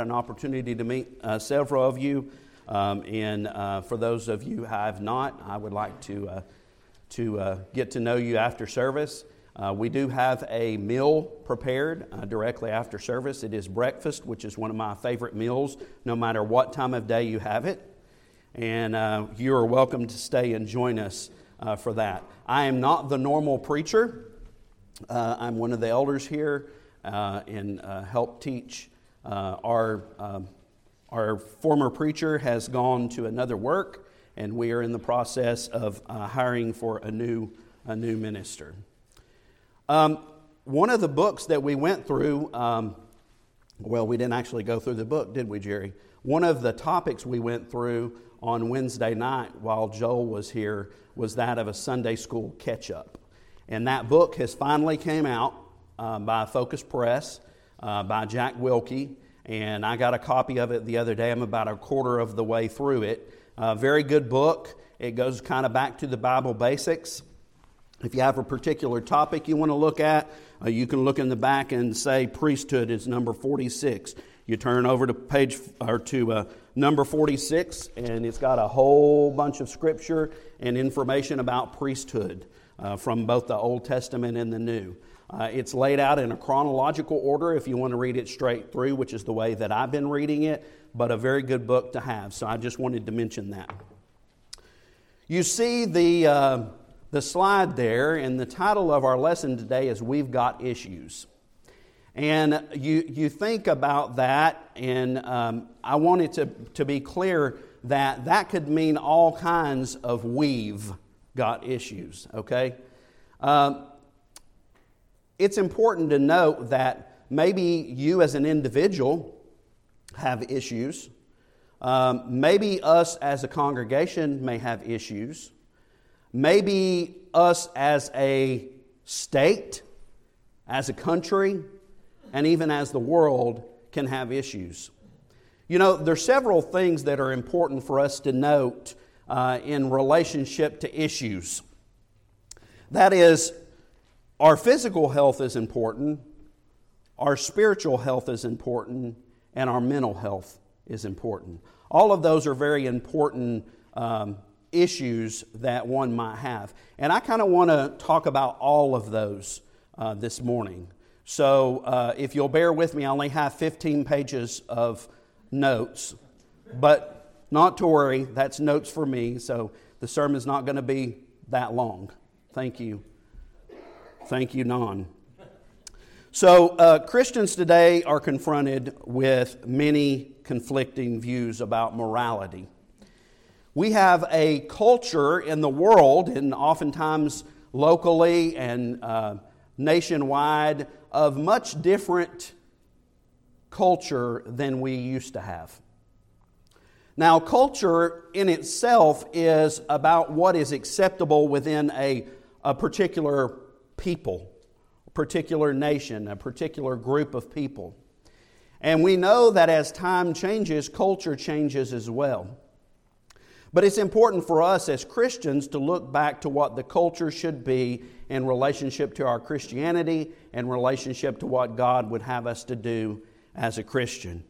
an opportunity to meet uh, several of you. Um, and uh, for those of you who have not, I would like to, uh, to uh, get to know you after service. Uh, we do have a meal prepared uh, directly after service. It is breakfast, which is one of my favorite meals, no matter what time of day you have it. And you are welcome to stay and join us for that. I am not the normal preacher, I'm one of the elders here and help teach. Uh, our, um, our former preacher has gone to another work, and we are in the process of uh, hiring for a new, a new minister. Um, one of the books that we went through, um, well, we didn't actually go through the book, did we, Jerry? One of the topics we went through on Wednesday night while Joel was here was that of a Sunday school catch up. And that book has finally came out uh, by Focus Press uh, by Jack Wilkie, and I got a copy of it the other day. I'm about a quarter of the way through it. Uh, very good book. It goes kind of back to the Bible basics. If you have a particular topic you want to look at, uh, you can look in the back and say priesthood is number 46. You turn over to page or to uh, number 46, and it's got a whole bunch of scripture and information about priesthood uh, from both the Old Testament and the New. Uh, it's laid out in a chronological order if you want to read it straight through, which is the way that I've been reading it, but a very good book to have. So I just wanted to mention that. You see the, uh, the slide there, and the title of our lesson today is We've Got Issues. And you, you think about that, and um, I wanted to, to be clear that that could mean all kinds of we've got issues, okay? Um, it's important to note that maybe you as an individual have issues. Um, maybe us as a congregation may have issues. Maybe us as a state, as a country, and even as the world can have issues. You know, there's several things that are important for us to note uh, in relationship to issues. That is, our physical health is important, our spiritual health is important, and our mental health is important. All of those are very important um, issues that one might have. And I kind of want to talk about all of those uh, this morning. So uh, if you'll bear with me, I only have 15 pages of notes, but not to worry, that's notes for me, so the sermon's not going to be that long. Thank you. Thank you, Non. So, uh, Christians today are confronted with many conflicting views about morality. We have a culture in the world, and oftentimes locally and uh, nationwide, of much different culture than we used to have. Now, culture in itself is about what is acceptable within a, a particular people, a particular nation, a particular group of people. And we know that as time changes, culture changes as well. But it's important for us as Christians to look back to what the culture should be in relationship to our Christianity and relationship to what God would have us to do as a Christian.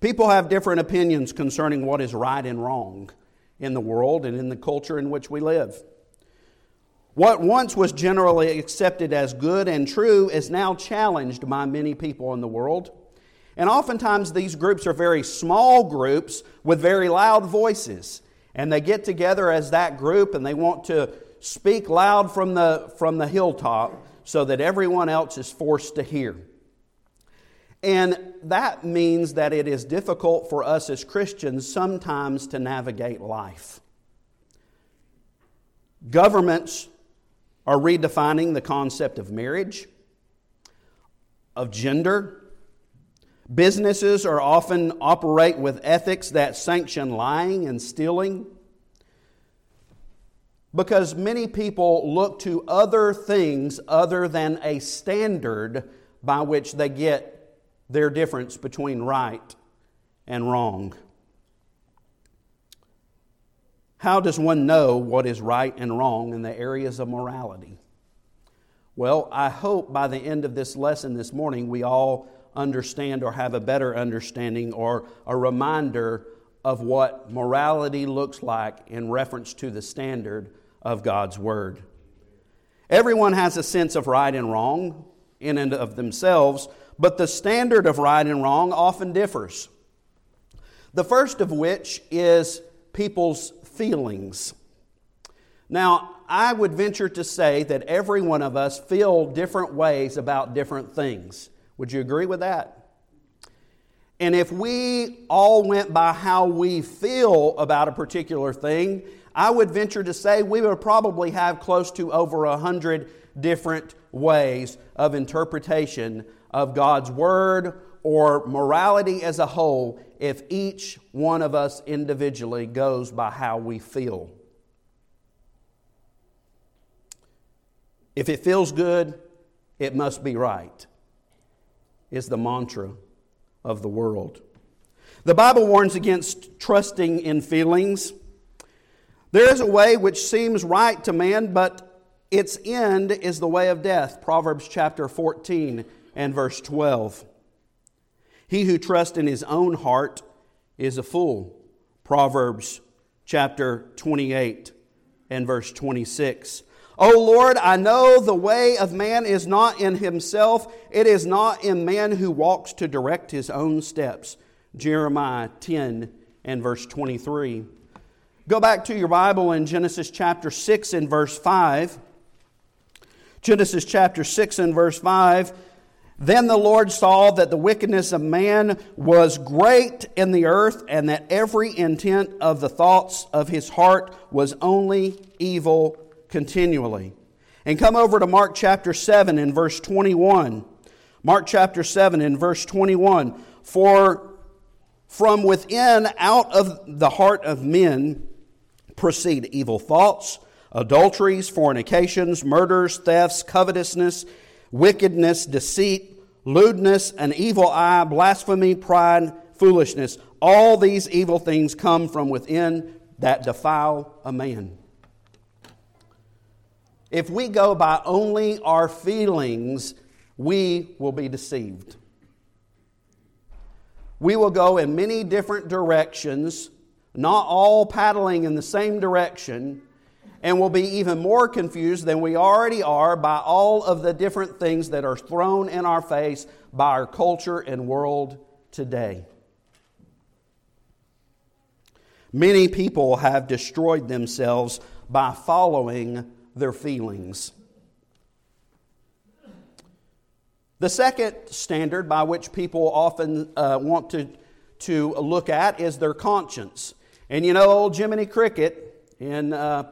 People have different opinions concerning what is right and wrong in the world and in the culture in which we live. What once was generally accepted as good and true is now challenged by many people in the world. And oftentimes, these groups are very small groups with very loud voices. And they get together as that group and they want to speak loud from the, from the hilltop so that everyone else is forced to hear. And that means that it is difficult for us as Christians sometimes to navigate life. Governments are redefining the concept of marriage, of gender. Businesses are often operate with ethics that sanction lying and stealing. Because many people look to other things other than a standard by which they get their difference between right and wrong. How does one know what is right and wrong in the areas of morality? Well, I hope by the end of this lesson this morning we all understand or have a better understanding or a reminder of what morality looks like in reference to the standard of God's Word. Everyone has a sense of right and wrong in and of themselves, but the standard of right and wrong often differs. The first of which is people's feelings. Now, I would venture to say that every one of us feel different ways about different things. Would you agree with that? And if we all went by how we feel about a particular thing, I would venture to say we would probably have close to over a hundred different ways of interpretation of God's Word or morality as a whole if each one of us individually goes by how we feel. If it feels good, it must be right, is the mantra of the world. The Bible warns against trusting in feelings. There is a way which seems right to man, but its end is the way of death. Proverbs chapter 14 and verse 12. He who trusts in his own heart is a fool. Proverbs chapter 28 and verse 26. O Lord, I know the way of man is not in himself, it is not in man who walks to direct his own steps. Jeremiah 10 and verse 23. Go back to your Bible in Genesis chapter 6 and verse 5. Genesis chapter 6 and verse 5. Then the Lord saw that the wickedness of man was great in the earth, and that every intent of the thoughts of his heart was only evil continually. And come over to Mark chapter 7 and verse 21. Mark chapter 7 and verse 21. For from within, out of the heart of men, proceed evil thoughts, adulteries, fornications, murders, thefts, covetousness, wickedness, deceit, lewdness, an evil eye, blasphemy, pride, foolishness. All these evil things come from within that defile a man. If we go by only our feelings, we will be deceived. We will go in many different directions, not all paddling in the same direction, and will be even more confused than we already are by all of the different things that are thrown in our face by our culture and world today. Many people have destroyed themselves by following their feelings. The second standard by which people often uh, want to, to look at is their conscience. And you know, old Jiminy Cricket in, uh,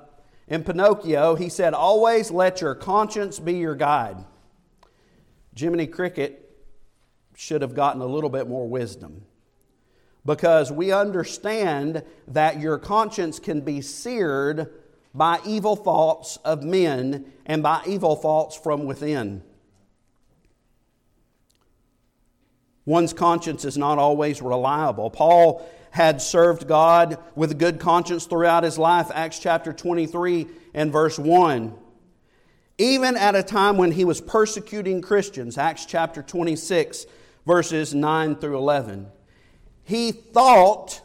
in Pinocchio, he said, Always let your conscience be your guide. Jiminy Cricket should have gotten a little bit more wisdom because we understand that your conscience can be seared by evil thoughts of men and by evil thoughts from within. One's conscience is not always reliable. Paul had served God with a good conscience throughout his life, Acts chapter 23 and verse 1. Even at a time when he was persecuting Christians, Acts chapter 26, verses 9 through 11. He thought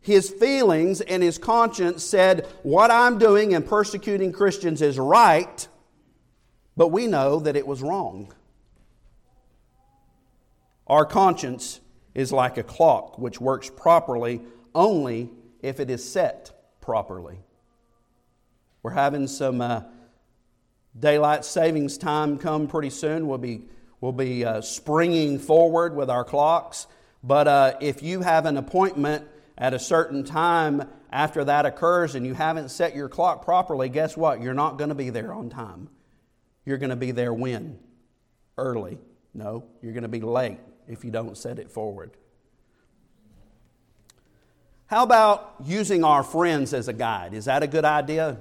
his feelings and his conscience said, What I'm doing in persecuting Christians is right, but we know that it was wrong. Our conscience is like a clock which works properly only if it is set properly. We're having some uh, daylight savings time come pretty soon. We'll be, we'll be uh, springing forward with our clocks. But uh, if you have an appointment at a certain time after that occurs and you haven't set your clock properly, guess what? You're not going to be there on time. You're going to be there when? Early. No, you're going to be late if you don't set it forward. How about using our friends as a guide? Is that a good idea?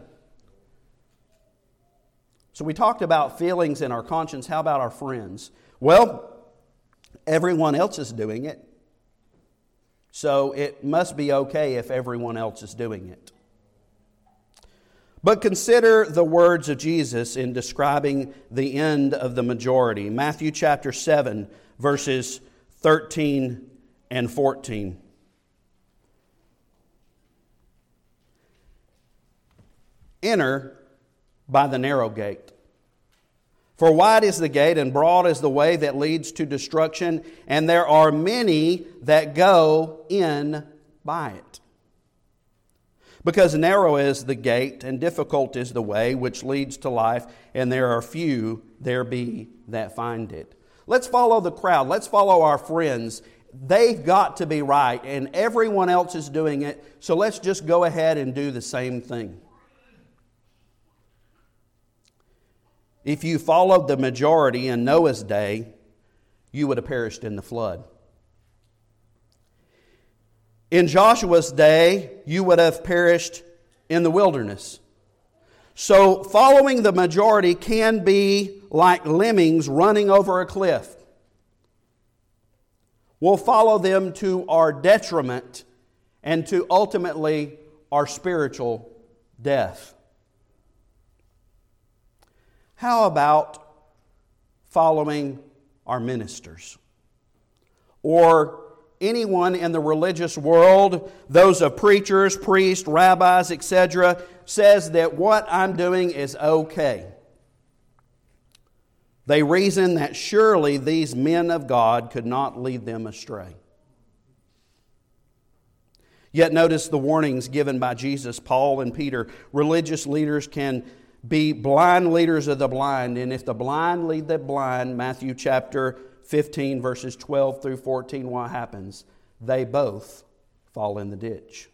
So, we talked about feelings in our conscience. How about our friends? Well, everyone else is doing it. So it must be okay if everyone else is doing it. But consider the words of Jesus in describing the end of the majority. Matthew chapter 7, verses 13 and 14. Enter by the narrow gate. For wide is the gate and broad is the way that leads to destruction, and there are many that go in by it. Because narrow is the gate and difficult is the way which leads to life, and there are few there be that find it. Let's follow the crowd. Let's follow our friends. They've got to be right, and everyone else is doing it, so let's just go ahead and do the same thing. If you followed the majority in Noah's day, you would have perished in the flood. In Joshua's day, you would have perished in the wilderness. So, following the majority can be like lemmings running over a cliff. We'll follow them to our detriment and to ultimately our spiritual death. How about following our ministers? Or anyone in the religious world, those of preachers, priests, rabbis, etc., says that what I'm doing is okay. They reason that surely these men of God could not lead them astray. Yet notice the warnings given by Jesus, Paul, and Peter. Religious leaders can be blind leaders of the blind. And if the blind lead the blind, Matthew chapter 15, verses 12 through 14, what happens? They both fall in the ditch.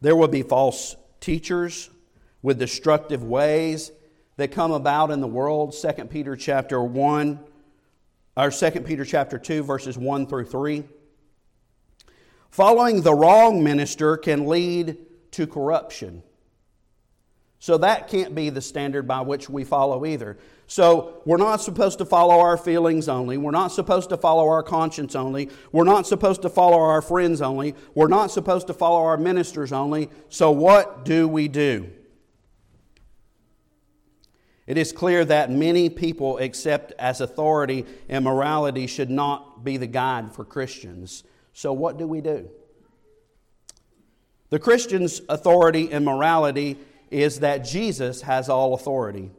There will be false teachers with destructive ways that come about in the world. 2 Peter chapter 1, or 2 Peter chapter 2, verses 1 through 3. Following the wrong minister can lead to corruption. So that can't be the standard by which we follow either. So we're not supposed to follow our feelings only. We're not supposed to follow our conscience only. We're not supposed to follow our friends only. We're not supposed to follow our ministers only. So what do we do? It is clear that many people accept as authority and morality should not be the guide for Christians. So what do we do? The Christian's authority and morality is that Jesus has all authority.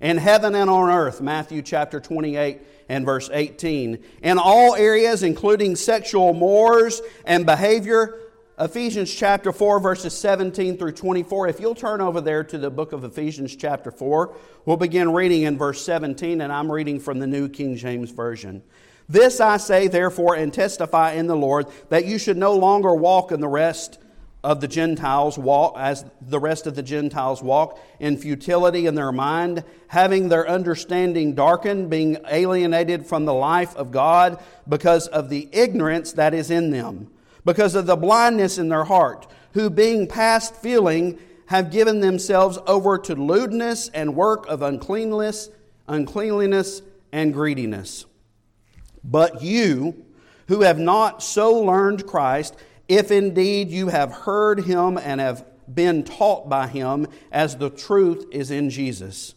In heaven and on earth, Matthew chapter 28 and verse 18. In all areas, including sexual mores and behavior, Ephesians chapter 4, verses 17 through 24. If you'll turn over there to the book of Ephesians chapter 4, we'll begin reading in verse 17, and I'm reading from the New King James Version. This I say, therefore, and testify in the Lord, that you should no longer walk in the rest of the Gentiles walk, as the rest of the Gentiles walk, in futility in their mind, having their understanding darkened, being alienated from the life of God because of the ignorance that is in them, because of the blindness in their heart, who being past feeling have given themselves over to lewdness and work of uncleanness, uncleanliness and greediness. But you, who have not so learned Christ, if indeed you have heard him and have been taught by him as the truth is in Jesus.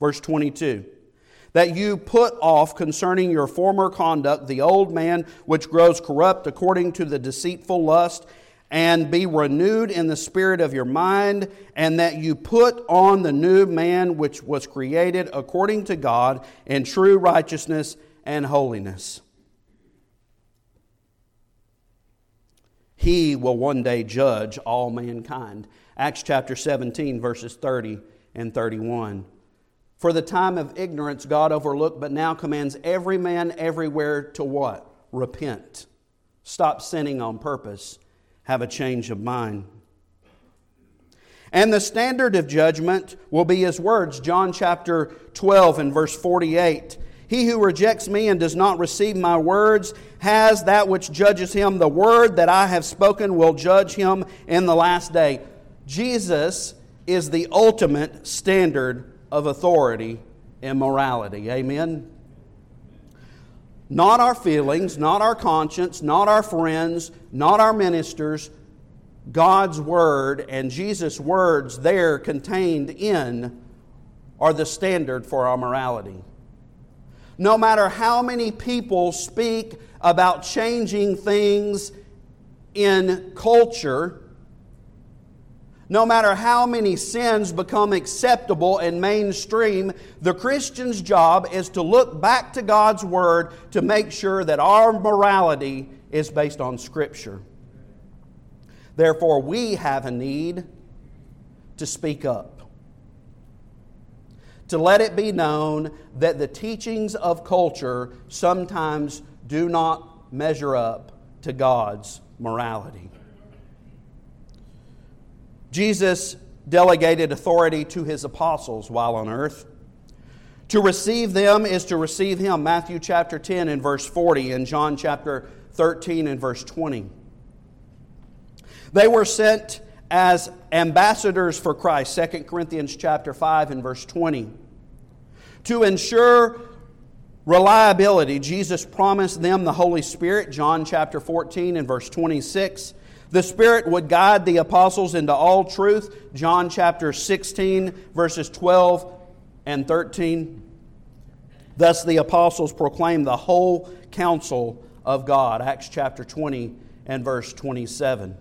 Verse 22 that you put off concerning your former conduct the old man which grows corrupt according to the deceitful lust, and be renewed in the spirit of your mind, and that you put on the new man which was created according to God in true righteousness and holiness. He will one day judge all mankind. Acts chapter 17, verses 30 and 31. For the time of ignorance God overlooked, but now commands every man everywhere to what? Repent. Stop sinning on purpose. Have a change of mind. And the standard of judgment will be his words. John chapter 12 and verse 48. He who rejects me and does not receive my words has that which judges him. The word that I have spoken will judge him in the last day. Jesus is the ultimate standard of authority and morality. Amen? Not our feelings, not our conscience, not our friends, not our ministers. God's word and Jesus' words there contained in are the standard for our morality. no matter how many people speak about changing things in culture, no matter how many sins become acceptable and mainstream, the Christian's job is to look back to God's Word to make sure that our morality is based on Scripture. Therefore, we have a need to speak up, to let it be known that the teachings of culture sometimes do not measure up to God's morality. Jesus delegated authority to his apostles while on earth. To receive them is to receive him. Matthew chapter 10 and verse 40 and John chapter 13 and verse 20. They were sent as ambassadors for Christ, 2 Corinthians chapter 5 and verse 20. To ensure reliability, Jesus promised them the Holy Spirit, John chapter 14 and verse 26. The Spirit would guide the apostles into all truth. John chapter 16, verses 12 and 13. Thus the apostles proclaimed the whole counsel of God. Acts chapter 20 and verse 27.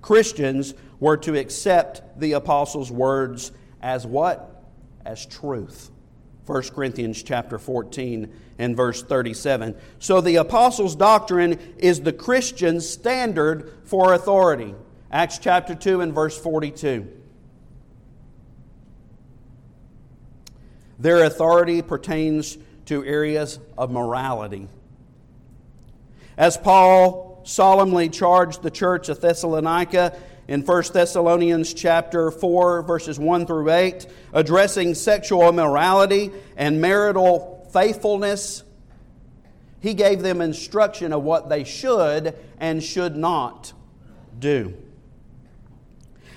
Christians were to accept the apostles' words as what? As truth. 1 Corinthians chapter 14 and verse 37. So the apostles' doctrine is the Christian standard for authority. Acts chapter 2 and verse 42. Their authority pertains to areas of morality. As Paul solemnly charged the church of Thessalonica in 1 Thessalonians chapter 4 verses 1 through 8 addressing sexual immorality and marital faithfulness he gave them instruction of what they should and should not do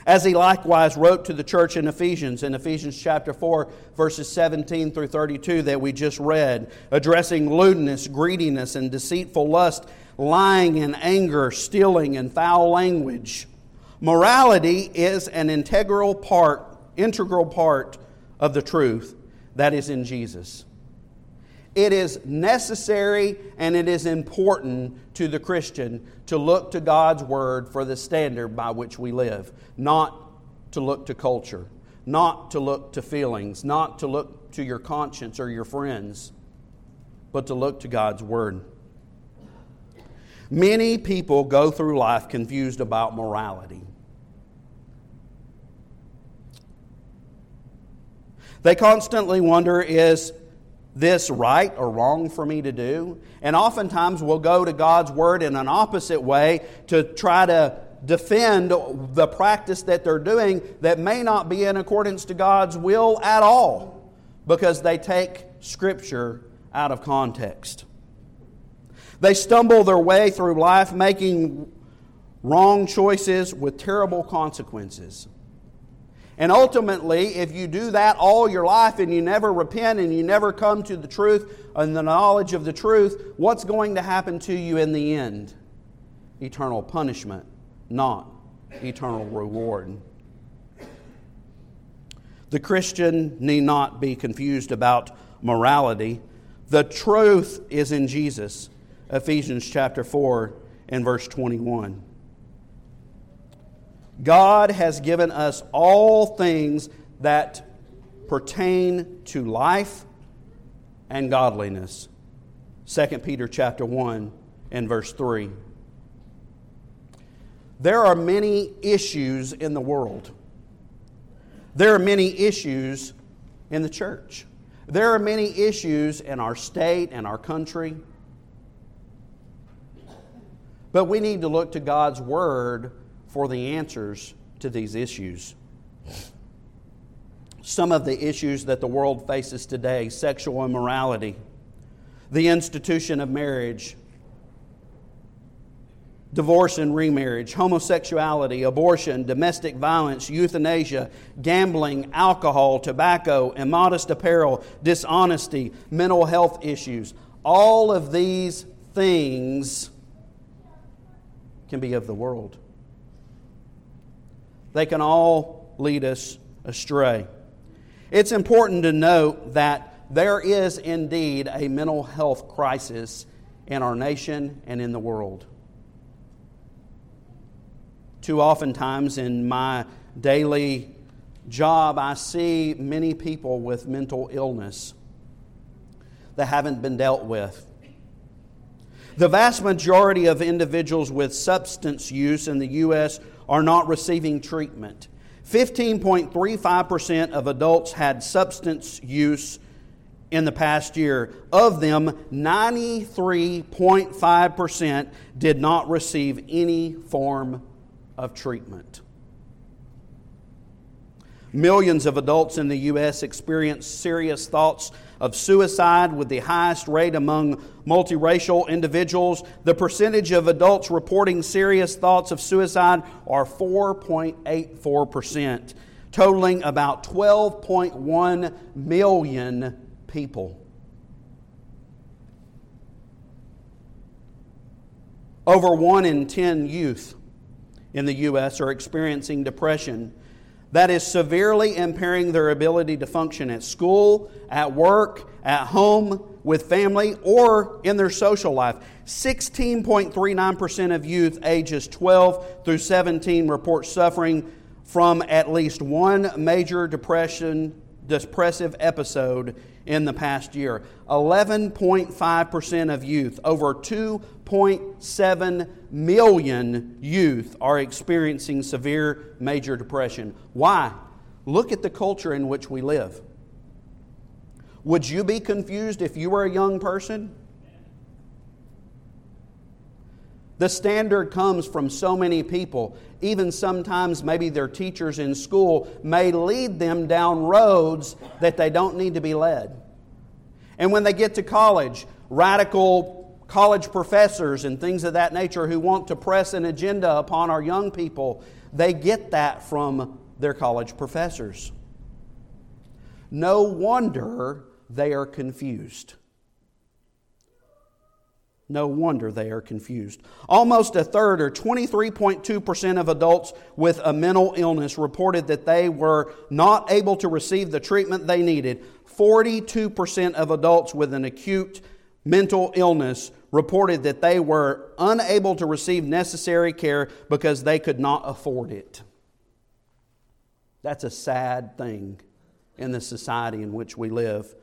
as he likewise wrote to the church in Ephesians, in Ephesians chapter 4, verses 17 through 32, that we just read, addressing lewdness, greediness, and deceitful lust, lying and anger, stealing, and foul language. Morality is an integral part, integral part of the truth that is in Jesus. It is necessary and it is important to the Christian to look to God's Word for the standard by which we live, not to look to culture, not to look to feelings, not to look to your conscience or your friends, but to look to God's Word. Many people go through life confused about morality. They constantly wonder is this right or wrong for me to do? And oftentimes we'll go to God's Word in an opposite way to try to defend the practice that they're doing that may not be in accordance to God's will at all because they take Scripture out of context. They stumble their way through life making wrong choices with terrible consequences. And ultimately, if you do that all your life and you never repent and you never come to the truth and the knowledge of the truth, what's going to happen to you in the end? Eternal punishment, not eternal reward. The Christian need not be confused about morality. The truth is in Jesus. Ephesians chapter 4 and verse 21. God has given us all things that pertain to life and godliness. 2 Peter chapter 1 and verse 3. There are many issues in the world. There are many issues in the church. There are many issues in our state and our country. But we need to look to God's Word for the answers to these issues. Some of the issues that the world faces today sexual immorality, the institution of marriage, divorce and remarriage, homosexuality, abortion, domestic violence, euthanasia, gambling, alcohol, tobacco, immodest apparel, dishonesty, mental health issues. All of these things can be of the world they can all lead us astray. It's important to note that there is indeed a mental health crisis in our nation and in the world. Too often times in my daily job, I see many people with mental illness that haven't been dealt with. The vast majority of individuals with substance use in the U.S. are not receiving treatment. 15.35% of adults had substance use in the past year. Of them, 93.5% did not receive any form of treatment. Millions of adults in the U.S. experience serious thoughts of suicide with the highest rate among multiracial individuals. The percentage of adults reporting serious thoughts of suicide are 4.84%, totaling about 12.1 million people. Over one in 10 youth in the U.S. are experiencing depression that is severely impairing their ability to function at school, at work, at home, with family, or in their social life. 16.39% of youth ages 12 through 17 report suffering from at least one major depression, depressive episode in the past year. 11.5% of youth, over 2.7 million youth, are experiencing severe major depression. Why? Look at the culture in which we live. Would you be confused if you were a young person? The standard comes from so many people. Even sometimes, maybe their teachers in school may lead them down roads that they don't need to be led. And when they get to college, radical college professors and things of that nature who want to press an agenda upon our young people, they get that from their college professors. No wonder they are confused. No wonder they are confused. Almost a third, or 23.2% of adults with a mental illness, reported that they were not able to receive the treatment they needed. 42% of adults with an acute mental illness reported that they were unable to receive necessary care because they could not afford it. That's a sad thing in the society in which we live.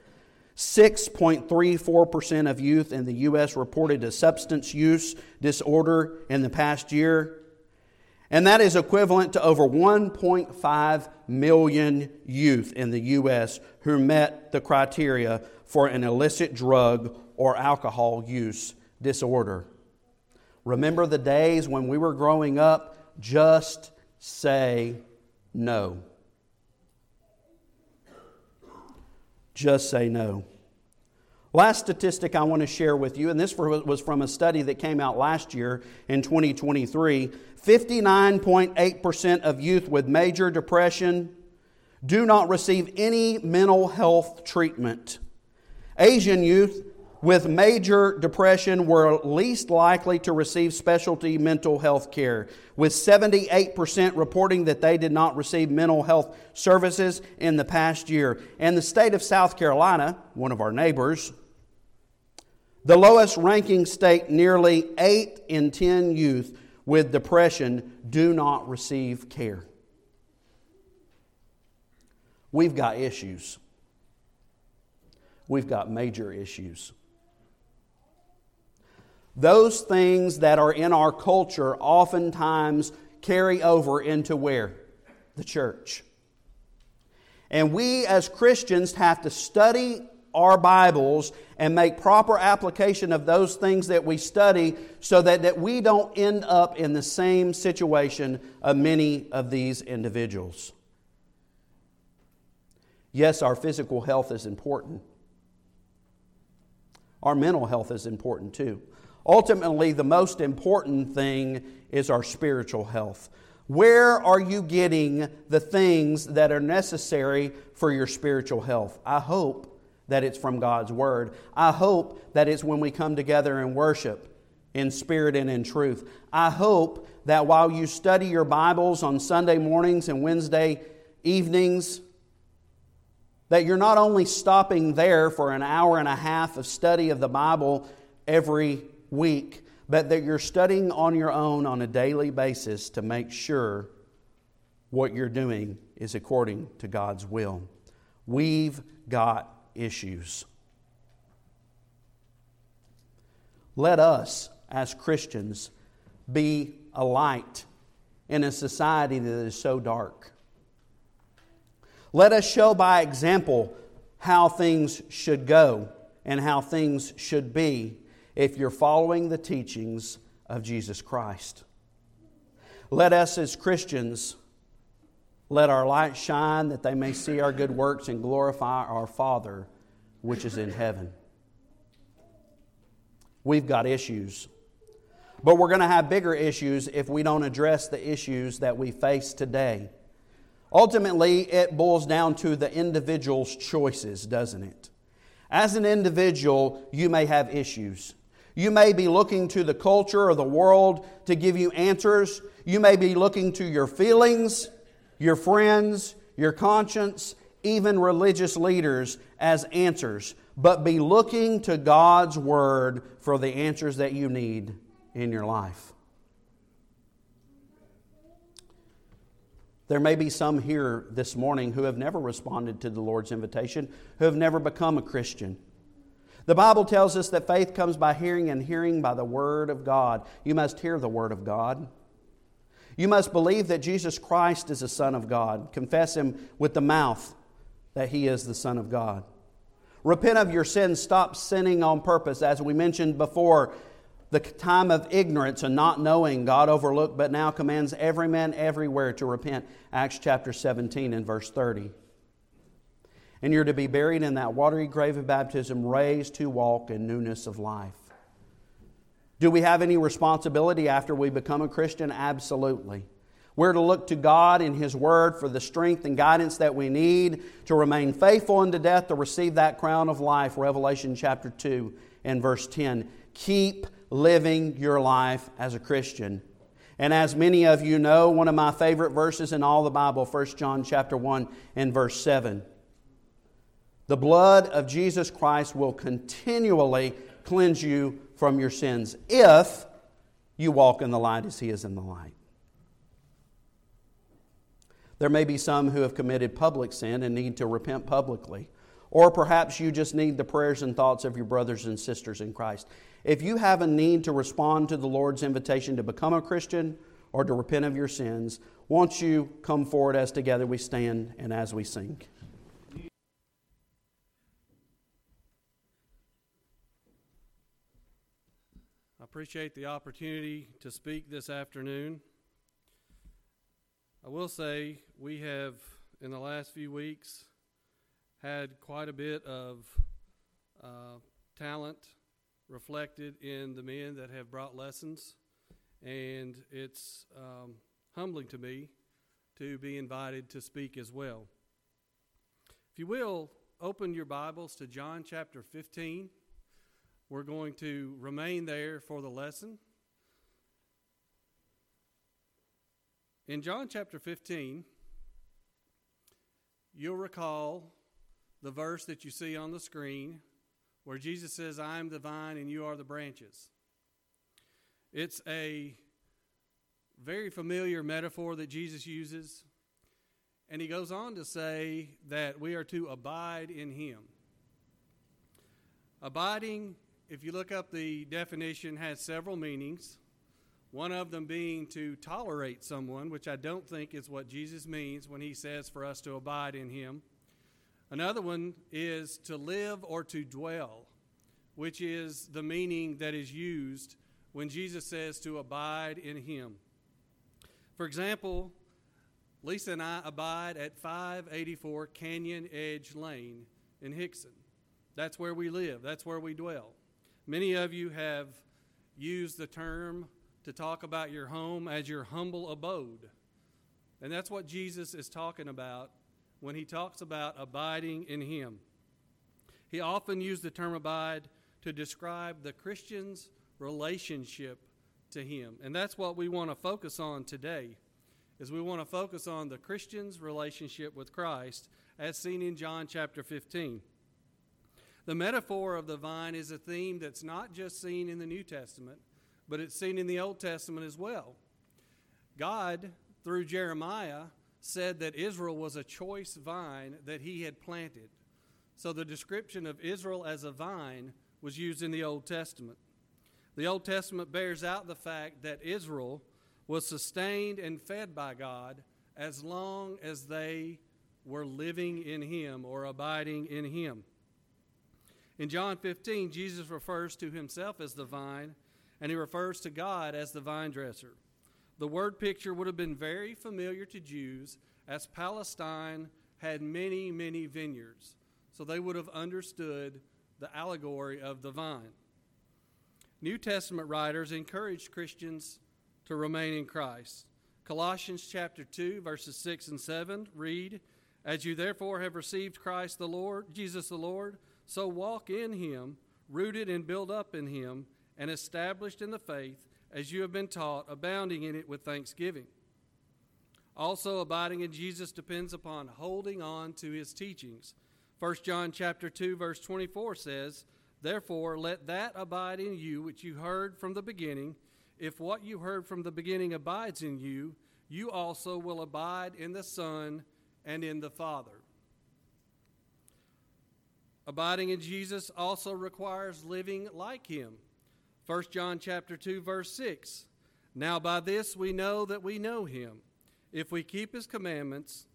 6.34% of youth in the U.S. reported a substance use disorder in the past year. And that is equivalent to over 1.5 million youth in the U.S. who met the criteria for an illicit drug or alcohol use disorder. Remember the days when we were growing up? Just say no. Just say no. Last statistic I want to share with you, and this was from a study that came out last year in 2023 59.8% of youth with major depression do not receive any mental health treatment. Asian youth with major depression were least likely to receive specialty mental health care, with 78% reporting that they did not receive mental health services in the past year. And the state of South Carolina, one of our neighbors, the lowest ranking state, nearly 8 in 10 youth with depression do not receive care. We've got issues. We've got major issues. Those things that are in our culture oftentimes carry over into where? The church. And we as Christians have to study our Bibles and make proper application of those things that we study so that, that we don't end up in the same situation of many of these individuals. Yes, our physical health is important. Our mental health is important too. Ultimately, the most important thing is our spiritual health. Where are you getting the things that are necessary for your spiritual health? I hope that it's from God's Word. I hope that it's when we come together and worship in spirit and in truth. I hope that while you study your Bibles on Sunday mornings and Wednesday evenings, That you're not only stopping there for an hour and a half of study of the Bible every week, but that you're studying on your own on a daily basis to make sure what you're doing is according to God's will. We've got issues. Let us, as Christians, be a light in a society that is so dark. Let us show by example how things should go and how things should be if you're following the teachings of Jesus Christ. Let us, as Christians, let our light shine that they may see our good works and glorify our Father which is in heaven. We've got issues. But we're going to have bigger issues if we don't address the issues that we face today. Ultimately, it boils down to the individual's choices, doesn't it? As an individual, you may have issues. You may be looking to the culture or the world to give you answers. You may be looking to your feelings, your friends, your conscience, even religious leaders as answers, but be looking to God's Word for the answers that you need in your life. There may be some here this morning who have never responded to the Lord's invitation, who have never become a Christian. The Bible tells us that faith comes by hearing, and hearing by the Word of God. You must hear the Word of God. You must believe that Jesus Christ is the Son of God. Confess Him with the mouth that He is the Son of God. Repent of your sins. Stop sinning on purpose. As we mentioned before, the time of ignorance and not knowing God overlooked, but now commands every man everywhere to repent. Acts chapter 17 and verse 30. And you're to be buried in that watery grave of baptism, raised to walk in newness of life. Do we have any responsibility after we become a Christian? Absolutely. We're to look to God in His Word for the strength and guidance that we need to remain faithful unto death to receive that crown of life. Revelation chapter 2 and verse 10. Keep living your life as a Christian. And as many of you know, one of my favorite verses in all the Bible, 1 John chapter 1 and verse 7. The blood of Jesus Christ will continually cleanse you from your sins if you walk in the light as He is in the light. There may be some who have committed public sin and need to repent publicly. Or perhaps you just need the prayers and thoughts of your brothers and sisters in Christ. If you have a need to respond to the Lord's invitation to become a Christian or to repent of your sins, won't you come forward as together we stand and as we sing? Appreciate the opportunity to speak this afternoon. I will say we have, in the last few weeks, had quite a bit of uh, talent reflected in the men that have brought lessons, and it's um, humbling to me to be invited to speak as well. If you will, open your Bibles to John chapter 15. We're going to remain there for the lesson. In John chapter 15, you'll recall the verse that you see on the screen where Jesus says, I am the vine and you are the branches. It's a very familiar metaphor that Jesus uses. And he goes on to say that we are to abide in him. Abiding, if you look up the definition, has several meanings. One of them being to tolerate someone, which I don't think is what Jesus means when he says for us to abide in him. Another one is to live or to dwell, which is the meaning that is used when Jesus says to abide in him. For example, Lisa and I abide at 584 Canyon Edge Lane in Hixson. That's where we live, that's where we dwell. Many of you have used the term to talk about your home as your humble abode. And that's what Jesus is talking about when he talks about abiding in him. He often used the term abide to describe the Christian's relationship to him. And that's what we want to focus on today. Is we want to focus on the Christian's relationship with Christ as seen in John chapter 15. The metaphor of the vine is a theme that's not just seen in the New Testament, but it's seen in the Old Testament as well. God, through Jeremiah, said that Israel was a choice vine that he had planted. So the description of Israel as a vine was used in the Old Testament. The Old Testament bears out the fact that Israel was sustained and fed by God as long as they were living in Him or abiding in Him. In John 15, Jesus refers to himself as the vine, and he refers to God as the vine dresser. The word picture would have been very familiar to Jews, as Palestine had many, many vineyards. So they would have understood the allegory of the vine. New Testament writers encouraged Christians to remain in Christ. Colossians chapter 2 verses 6 and 7 read, "As you therefore have received Christ the Lord, Jesus the Lord, so walk in him, rooted and built up in him, and established in the faith as you have been taught, abounding in it with thanksgiving. Also abiding in Jesus depends upon holding on to his teachings. 1 John chapter 2 verse 24 says, "Therefore let that abide in you which you heard from the beginning. If what you heard from the beginning abides in you, you also will abide in the Son and in the Father." Abiding in Jesus also requires living like him. 1 John chapter 2 verse 6. Now by this we know that we know him, if we keep his commandments.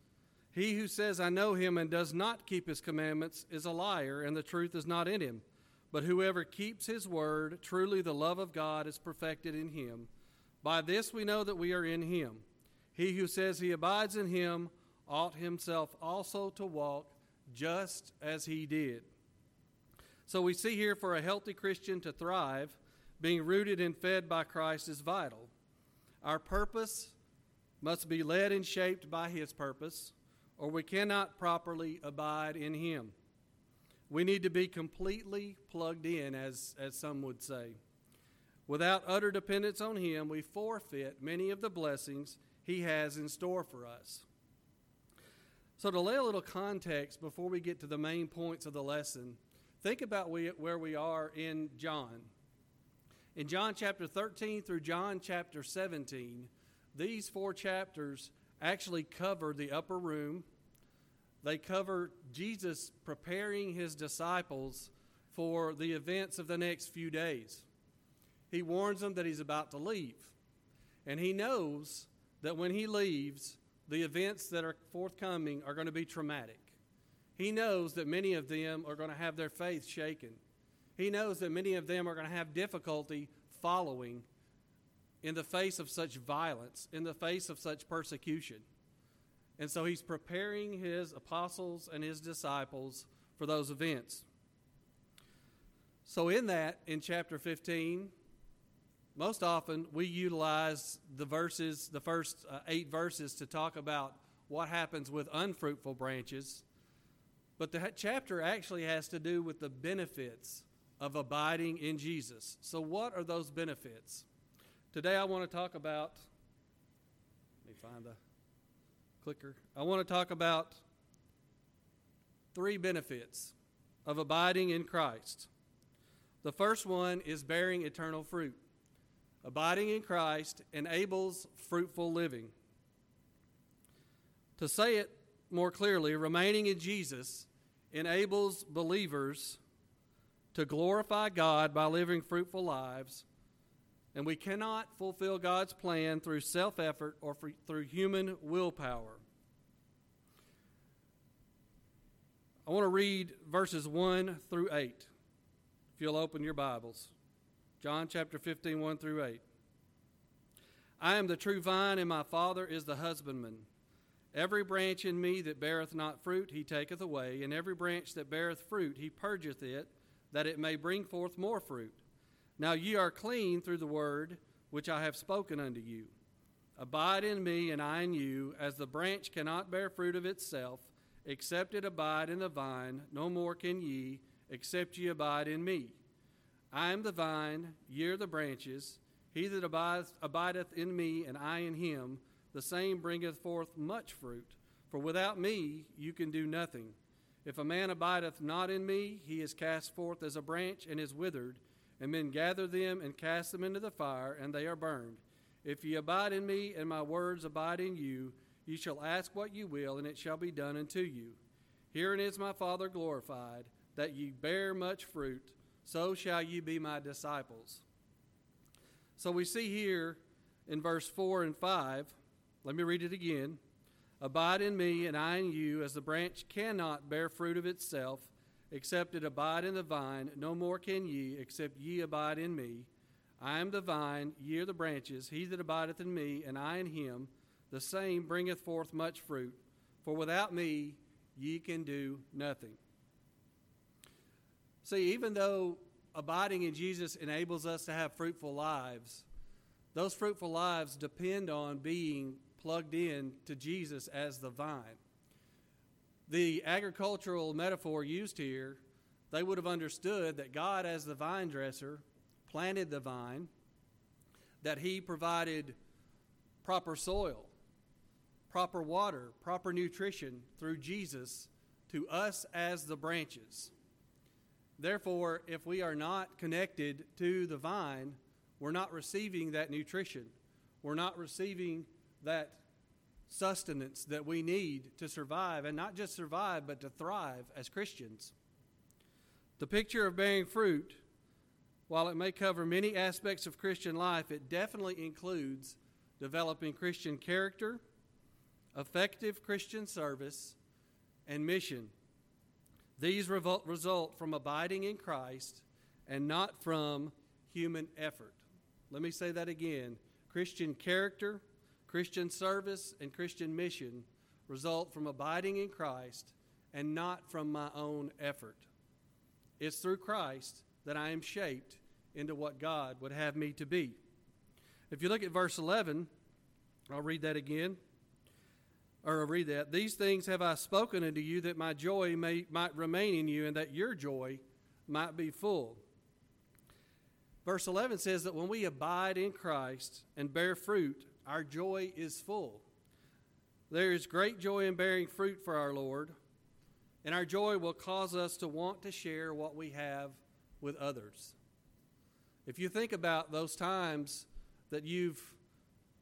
He who says I know him and does not keep his commandments is a liar, and the truth is not in him. But whoever keeps his word, truly the love of God is perfected in him. By this we know that we are in him. He who says he abides in him ought himself also to walk just as he did. So we see here for a healthy Christian to thrive, being rooted and fed by Christ is vital. Our purpose must be led and shaped by his purpose, or we cannot properly abide in him. We need to be completely plugged in, as, as some would say. Without utter dependence on him, we forfeit many of the blessings he has in store for us. So, to lay a little context before we get to the main points of the lesson, think about we, where we are in John. In John chapter 13 through John chapter 17, these four chapters actually cover the upper room. They cover Jesus preparing his disciples for the events of the next few days. He warns them that he's about to leave. And he knows that when he leaves, the events that are forthcoming are going to be traumatic. He knows that many of them are going to have their faith shaken. He knows that many of them are going to have difficulty following in the face of such violence, in the face of such persecution. And so he's preparing his apostles and his disciples for those events. So, in that, in chapter 15, most often we utilize the verses, the first uh, eight verses, to talk about what happens with unfruitful branches. But the chapter actually has to do with the benefits of abiding in Jesus. So, what are those benefits? Today, I want to talk about. Let me find the clicker. I want to talk about three benefits of abiding in Christ. The first one is bearing eternal fruit. Abiding in Christ enables fruitful living. To say it more clearly, remaining in Jesus enables believers to glorify God by living fruitful lives, and we cannot fulfill God's plan through self effort or through human willpower. I want to read verses 1 through 8, if you'll open your Bibles. John chapter 15, 1 through 8. I am the true vine, and my Father is the husbandman. Every branch in me that beareth not fruit, he taketh away, and every branch that beareth fruit, he purgeth it, that it may bring forth more fruit. Now ye are clean through the word which I have spoken unto you. Abide in me, and I in you, as the branch cannot bear fruit of itself, except it abide in the vine, no more can ye, except ye abide in me. I am the vine, ye are the branches. He that abideth, in me, and I in him, the same bringeth forth much fruit. For without me you can do nothing. If a man abideth not in me, he is cast forth as a branch and is withered, and men gather them and cast them into the fire, and they are burned. If ye abide in me, and my words abide in you, ye shall ask what ye will, and it shall be done unto you. Herein is my Father glorified, that ye bear much fruit, so shall ye be my disciples. So we see here in verse 4 and 5, let me read it again. Abide in me, and I in you, as the branch cannot bear fruit of itself, except it abide in the vine, no more can ye, except ye abide in me. I am the vine, ye are the branches. He that abideth in me, and I in him, the same bringeth forth much fruit. For without me ye can do nothing. See, even though abiding in Jesus enables us to have fruitful lives, those fruitful lives depend on being plugged in to Jesus as the vine. The agricultural metaphor used here, they would have understood that God, as the vine dresser, planted the vine, that He provided proper soil, proper water, proper nutrition through Jesus to us as the branches. Therefore, if we are not connected to the vine, we're not receiving that nutrition. We're not receiving that sustenance that we need to survive, and not just survive, but to thrive as Christians. The picture of bearing fruit, while it may cover many aspects of Christian life, it definitely includes developing Christian character, effective Christian service, and mission. These result from abiding in Christ and not from human effort. Let me say that again. Christian character, Christian service, and Christian mission result from abiding in Christ and not from my own effort. It's through Christ that I am shaped into what God would have me to be. If you look at verse 11, I'll read that again or read that. These things have I spoken unto you that my joy may, might remain in you and that your joy might be full. Verse 11 says that when we abide in Christ and bear fruit, our joy is full. There is great joy in bearing fruit for our Lord, and our joy will cause us to want to share what we have with others. If you think about those times that you've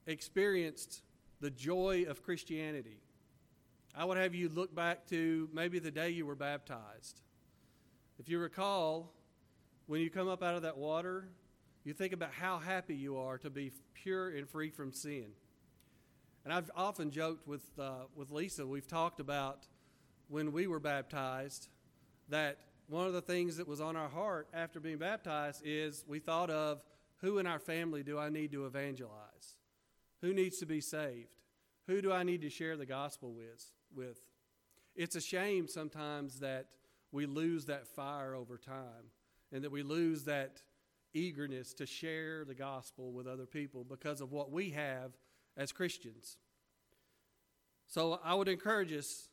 experienced the joy of Christianity. I would have you look back to maybe the day you were baptized. If you recall, when you come up out of that water, you think about how happy you are to be pure and free from sin. And I've often joked with, uh, with Lisa, we've talked about when we were baptized that one of the things that was on our heart after being baptized is we thought of who in our family do I need to evangelize? Who needs to be saved? Who do I need to share the gospel with? with? It's a shame sometimes that we lose that fire over time and that we lose that eagerness to share the gospel with other people because of what we have as Christians. So I would encourage us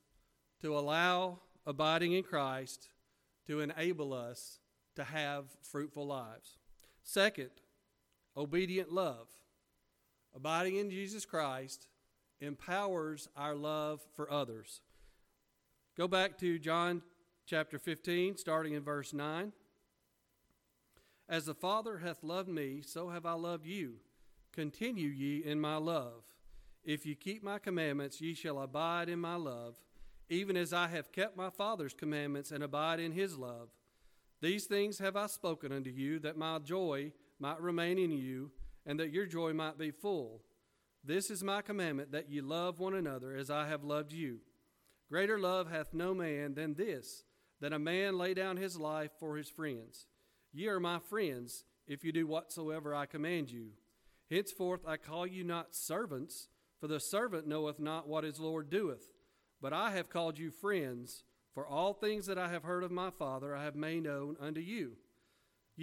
to allow abiding in Christ to enable us to have fruitful lives. Second, obedient love. Abiding in Jesus Christ empowers our love for others. Go back to John chapter 15, starting in verse 9. As the Father hath loved me, so have I loved you. Continue ye in my love. If ye keep my commandments, ye shall abide in my love, even as I have kept my Father's commandments and abide in his love. These things have I spoken unto you, that my joy might remain in you and that your joy might be full. This is my commandment, that ye love one another as I have loved you. Greater love hath no man than this, that a man lay down his life for his friends. Ye are my friends, if you do whatsoever I command you. Henceforth I call you not servants, for the servant knoweth not what his Lord doeth. But I have called you friends, for all things that I have heard of my Father I have made known unto you.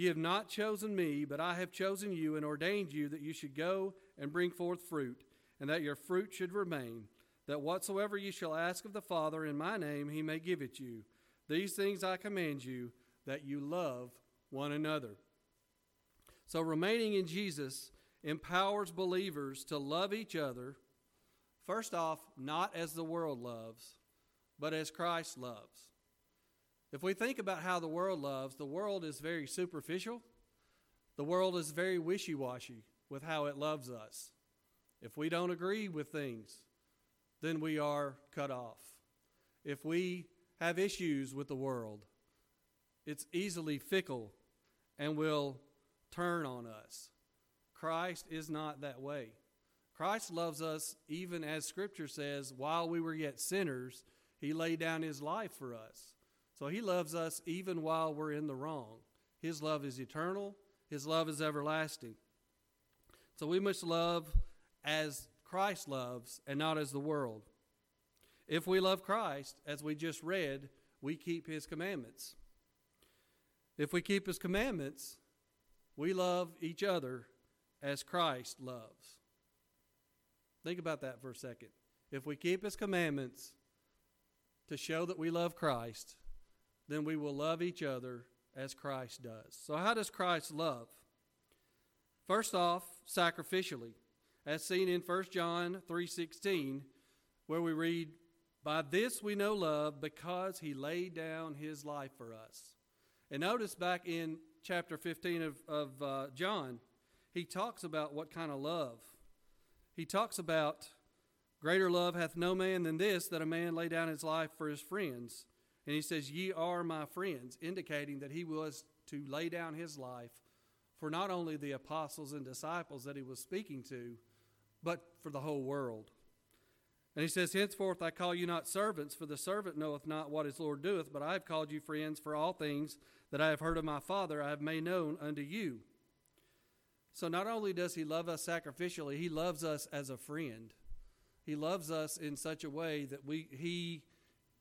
Ye have not chosen me, but I have chosen you and ordained you that you should go and bring forth fruit, and that your fruit should remain, that whatsoever ye shall ask of the Father in my name, he may give it you. These things I command you, that you love one another. So, remaining in Jesus empowers believers to love each other, First off, not as the world loves, but as Christ loves. If we think about how the world loves, the world is very superficial. The world is very wishy washy with how it loves us. If we don't agree with things, then we are cut off. If we have issues with the world, it's easily fickle and will turn on us. Christ is not that way. Christ loves us even as Scripture says, while we were yet sinners, He laid down His life for us. So He loves us even while we're in the wrong. His love is eternal, His love is everlasting. So we must love as Christ loves and not as the world. If we love Christ, as we just read, we keep His commandments. If we keep His commandments, we love each other as Christ loves. Think about that for a second. If we keep His commandments to show that we love Christ, then we will love each other as Christ does. So, how does Christ love? First off, sacrificially, as seen in 1 John 3:16, where we read, "By this we know love because he laid down his life for us." And notice back in chapter 15 of, of uh, John, he talks about what kind of love. He talks about greater love hath no man than this, that a man lay down his life for his friends. And he says, Ye are my friends, indicating that he was to lay down his life for not only the apostles and disciples that he was speaking to, but for the whole world. And he says, Henceforth I call you not servants, for the servant knoweth not what his Lord doeth, but I have called you friends, for all things that I have heard of my Father I have made known unto you. So not only does he love us sacrificially, he loves us as a friend. He loves us in such a way that we he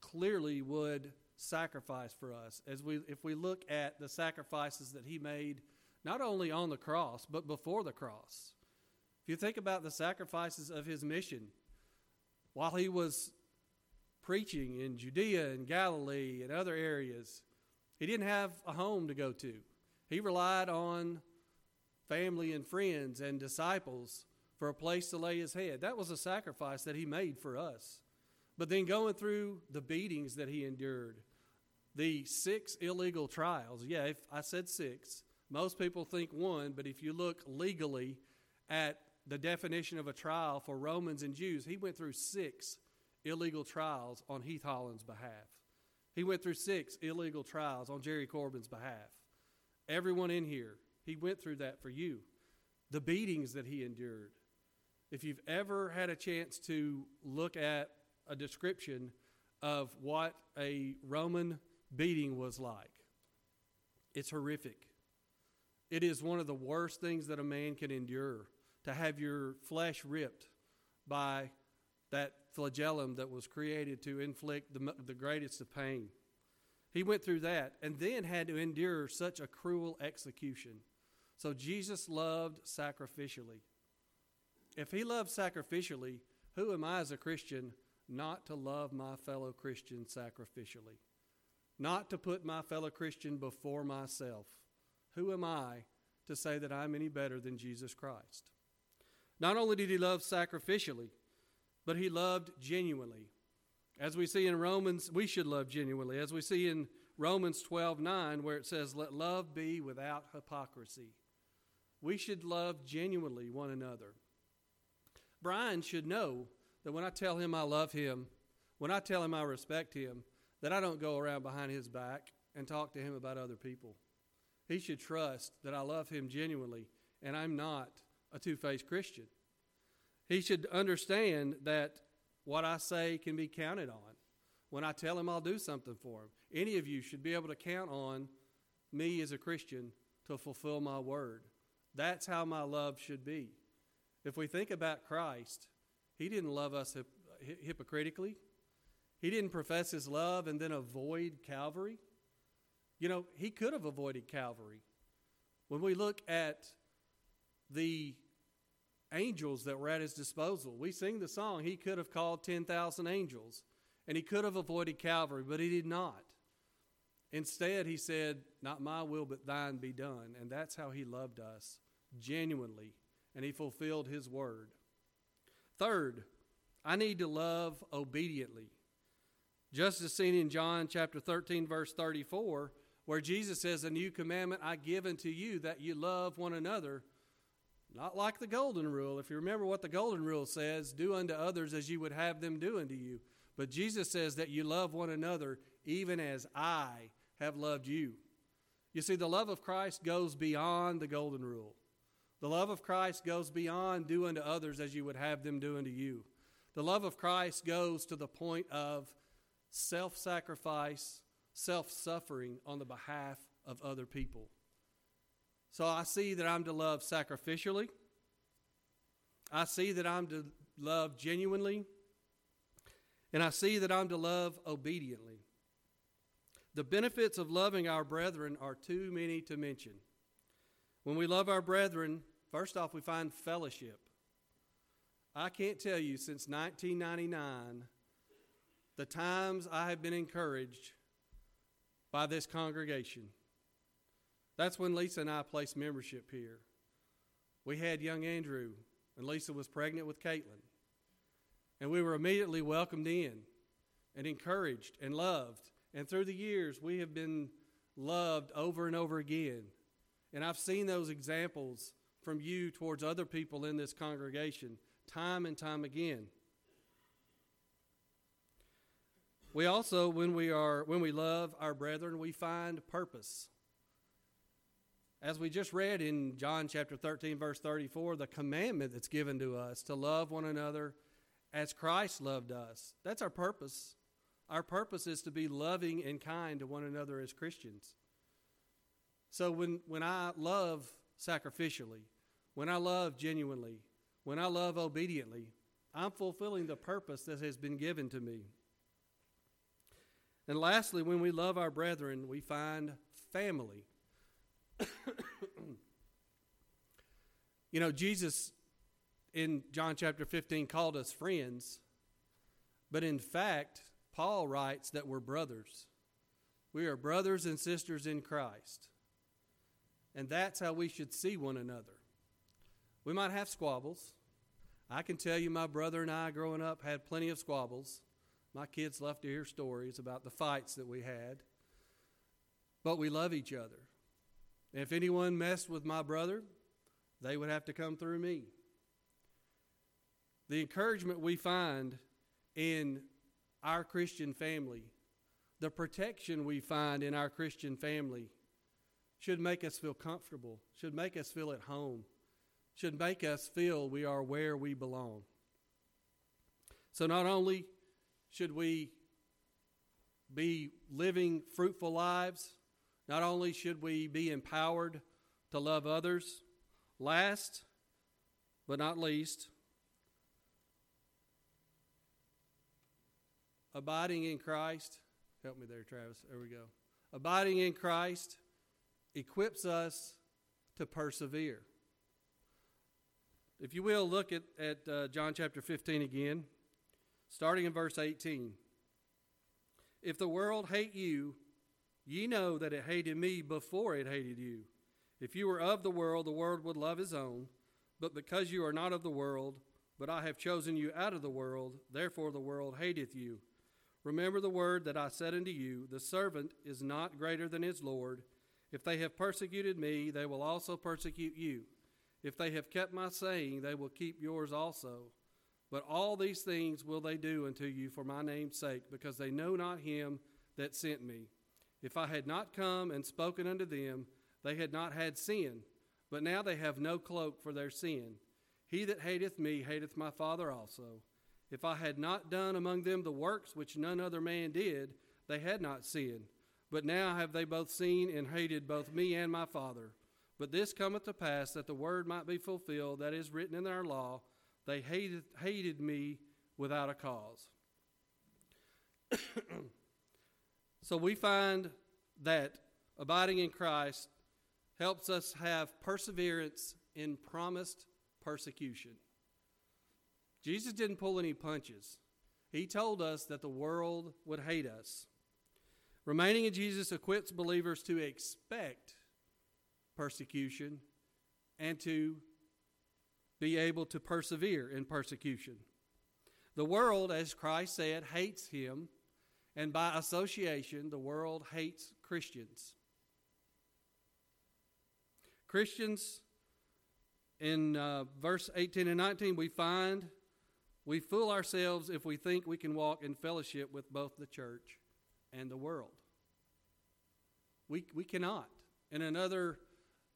clearly would sacrifice for us. As we if we look at the sacrifices that he made not only on the cross, but before the cross. If you think about the sacrifices of his mission, while he was preaching in Judea and Galilee and other areas, he didn't have a home to go to. He relied on family and friends and disciples for a place to lay his head. That was a sacrifice that he made for us. But then going through the beatings that he endured, the six illegal trials. Yeah, if I said six. Most people think one, but if you look legally at the definition of a trial for Romans and Jews, he went through six illegal trials on Heath Holland's behalf. He went through six illegal trials on Jerry Corbin's behalf. Everyone in here, he went through that for you. The beatings that he endured. If you've ever had a chance to look at a description of what a Roman beating was like, it's horrific. It is one of the worst things that a man can endure to have your flesh ripped by that flagellum that was created to inflict the, the greatest of pain. He went through that and then had to endure such a cruel execution. So Jesus loved sacrificially. If he loved sacrificially, who am I as a Christian not to love my fellow Christian sacrificially? Not to put my fellow Christian before myself. Who am I to say that I'm any better than Jesus Christ? Not only did he love sacrificially, but he loved genuinely. As we see in Romans, we should love genuinely. As we see in Romans 12 9, where it says, Let love be without hypocrisy. We should love genuinely one another. Brian should know that when I tell him I love him, when I tell him I respect him, that I don't go around behind his back and talk to him about other people. He should trust that I love him genuinely and I'm not a two faced Christian. He should understand that what I say can be counted on. When I tell him I'll do something for him, any of you should be able to count on me as a Christian to fulfill my word. That's how my love should be. If we think about Christ, he didn't love us hip- hypocritically. He didn't profess his love and then avoid Calvary. You know, he could have avoided Calvary. When we look at the angels that were at his disposal. We sing the song, he could have called 10,000 angels and he could have avoided Calvary, but he did not. Instead, he said, Not my will, but thine be done. And that's how he loved us genuinely, and he fulfilled his word. Third, I need to love obediently. Just as seen in John chapter 13, verse 34, where Jesus says, A new commandment I give unto you, that you love one another, not like the golden rule. If you remember what the golden rule says, do unto others as you would have them do unto you. But Jesus says that you love one another even as I have loved you. You see, the love of Christ goes beyond the golden rule. The love of Christ goes beyond do unto others as you would have them do unto you. The love of Christ goes to the point of self sacrifice, self suffering on the behalf of other people. So I see that I'm to love sacrificially. I see that I'm to love genuinely. And I see that I'm to love obediently. The benefits of loving our brethren are too many to mention. When we love our brethren, first off, we find fellowship. I can't tell you since 1999 the times I have been encouraged by this congregation. That's when Lisa and I placed membership here. We had young Andrew, and Lisa was pregnant with Caitlin. And we were immediately welcomed in and encouraged and loved. And through the years, we have been loved over and over again. And I've seen those examples from you towards other people in this congregation time and time again. We also, when we are when we love our brethren, we find purpose. As we just read in John chapter 13, verse 34, the commandment that's given to us to love one another as Christ loved us. That's our purpose. Our purpose is to be loving and kind to one another as Christians. So when, when I love sacrificially, when I love genuinely, when I love obediently, I'm fulfilling the purpose that has been given to me. And lastly, when we love our brethren, we find family. you know, Jesus in John chapter 15 called us friends, but in fact, Paul writes that we're brothers. We are brothers and sisters in Christ. And that's how we should see one another. We might have squabbles. I can tell you, my brother and I, growing up, had plenty of squabbles. My kids love to hear stories about the fights that we had. But we love each other. If anyone messed with my brother, they would have to come through me. The encouragement we find in our Christian family, the protection we find in our Christian family, should make us feel comfortable, should make us feel at home, should make us feel we are where we belong. So, not only should we be living fruitful lives, not only should we be empowered to love others, last but not least, abiding in Christ. Help me there, Travis. There we go. Abiding in Christ equips us to persevere. If you will, look at, at uh, John chapter 15 again, starting in verse 18. If the world hate you, Ye know that it hated me before it hated you. If you were of the world, the world would love his own. But because you are not of the world, but I have chosen you out of the world, therefore the world hateth you. Remember the word that I said unto you The servant is not greater than his Lord. If they have persecuted me, they will also persecute you. If they have kept my saying, they will keep yours also. But all these things will they do unto you for my name's sake, because they know not him that sent me. If I had not come and spoken unto them, they had not had sin, but now they have no cloak for their sin. He that hateth me hateth my Father also. If I had not done among them the works which none other man did, they had not sinned. But now have they both seen and hated both me and my Father. But this cometh to pass that the word might be fulfilled that is written in our law, they hated, hated me without a cause. So we find that abiding in Christ helps us have perseverance in promised persecution. Jesus didn't pull any punches. He told us that the world would hate us. Remaining in Jesus equips believers to expect persecution and to be able to persevere in persecution. The world, as Christ said, hates him, and by association, the world hates Christians. Christians, in uh, verse 18 and 19, we find we fool ourselves if we think we can walk in fellowship with both the church and the world. We, we cannot. In another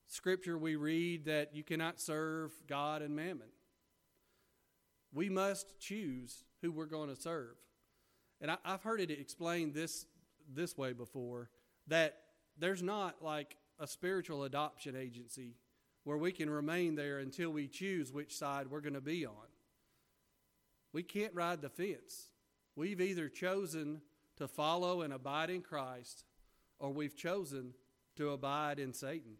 scripture, we read that you cannot serve God and mammon. We must choose who we're going to serve. And I, have heard it explained this, this way before that there's not like a spiritual adoption agency where we can remain there until we choose which side we're going to be on. We can't ride the fence. We've either chosen to follow and abide in Christ or we've chosen to abide in Satan.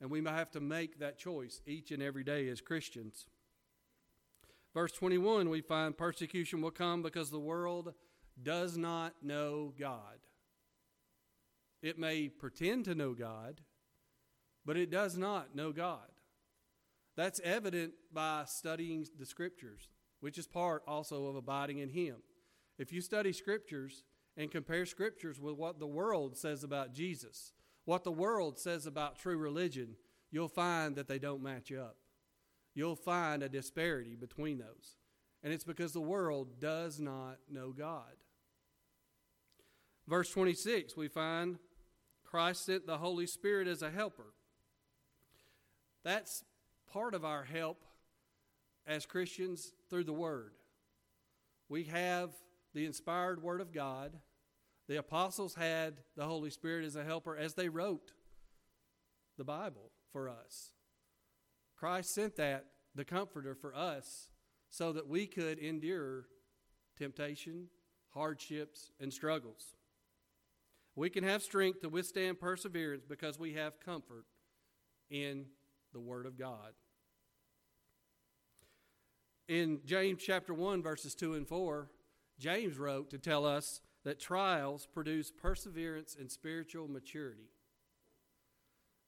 And we might have to make that choice each and every day as Christians. Verse 21, we find persecution will come because the world does not know God. It may pretend to know God, but it does not know God. That's evident by studying the Scriptures, which is part also of abiding in Him. If you study Scriptures and compare Scriptures with what the world says about Jesus, what the world says about true religion, you'll find that they don't match up. You'll find a disparity between those. And it's because the world does not know God. Verse 26, we find Christ sent the Holy Spirit as a helper. That's part of our help as Christians through the Word. We have the inspired Word of God the apostles had the Holy Spirit as a helper as they wrote the Bible for us. Christ sent that, the Comforter, for us so that we could endure temptation, hardships, and struggles. We can have strength to withstand perseverance because we have comfort in the Word of God. In James chapter 1, verses 2 and 4, James wrote to tell us that trials produce perseverance and spiritual maturity.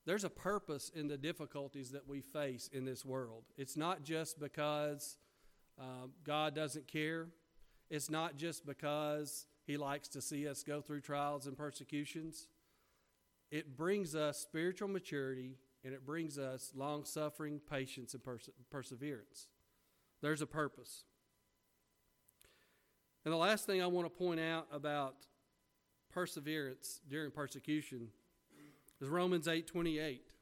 There's a purpose in the difficulties that we face in this world. It's not just because uh, God doesn't care, it's not just because He likes to see us go through trials and persecutions. It brings us spiritual maturity and it brings us long suffering, patience, and perse- perseverance. There's a purpose. And the last thing I want to point out about perseverance during persecution is Romans 8:28.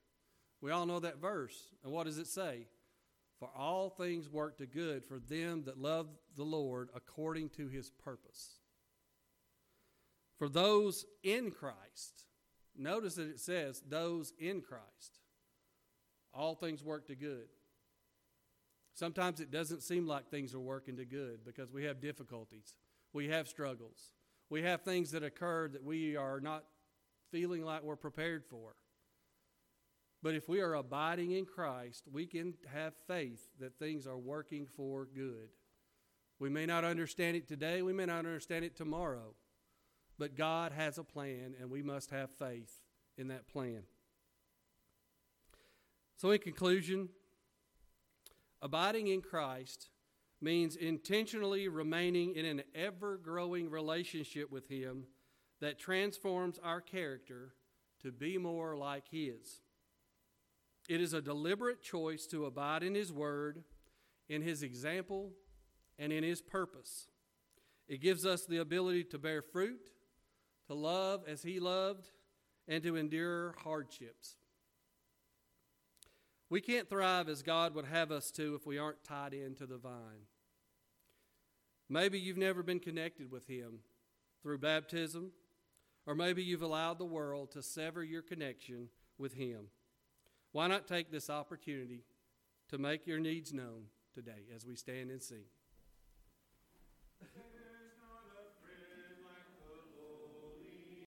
We all know that verse. And what does it say? For all things work to good for them that love the Lord according to his purpose. For those in Christ. Notice that it says those in Christ. All things work to good. Sometimes it doesn't seem like things are working to good because we have difficulties, we have struggles, we have things that occur that we are not feeling like we're prepared for. But if we are abiding in Christ, we can have faith that things are working for good. We may not understand it today, we may not understand it tomorrow, but God has a plan, and we must have faith in that plan. So, in conclusion, Abiding in Christ means intentionally remaining in an ever growing relationship with Him that transforms our character to be more like His. It is a deliberate choice to abide in His Word, in His example, and in His purpose. It gives us the ability to bear fruit, to love as He loved, and to endure hardships. We can't thrive as God would have us to if we aren't tied into the vine. Maybe you've never been connected with Him through baptism, or maybe you've allowed the world to sever your connection with Him. Why not take this opportunity to make your needs known today as we stand and sing?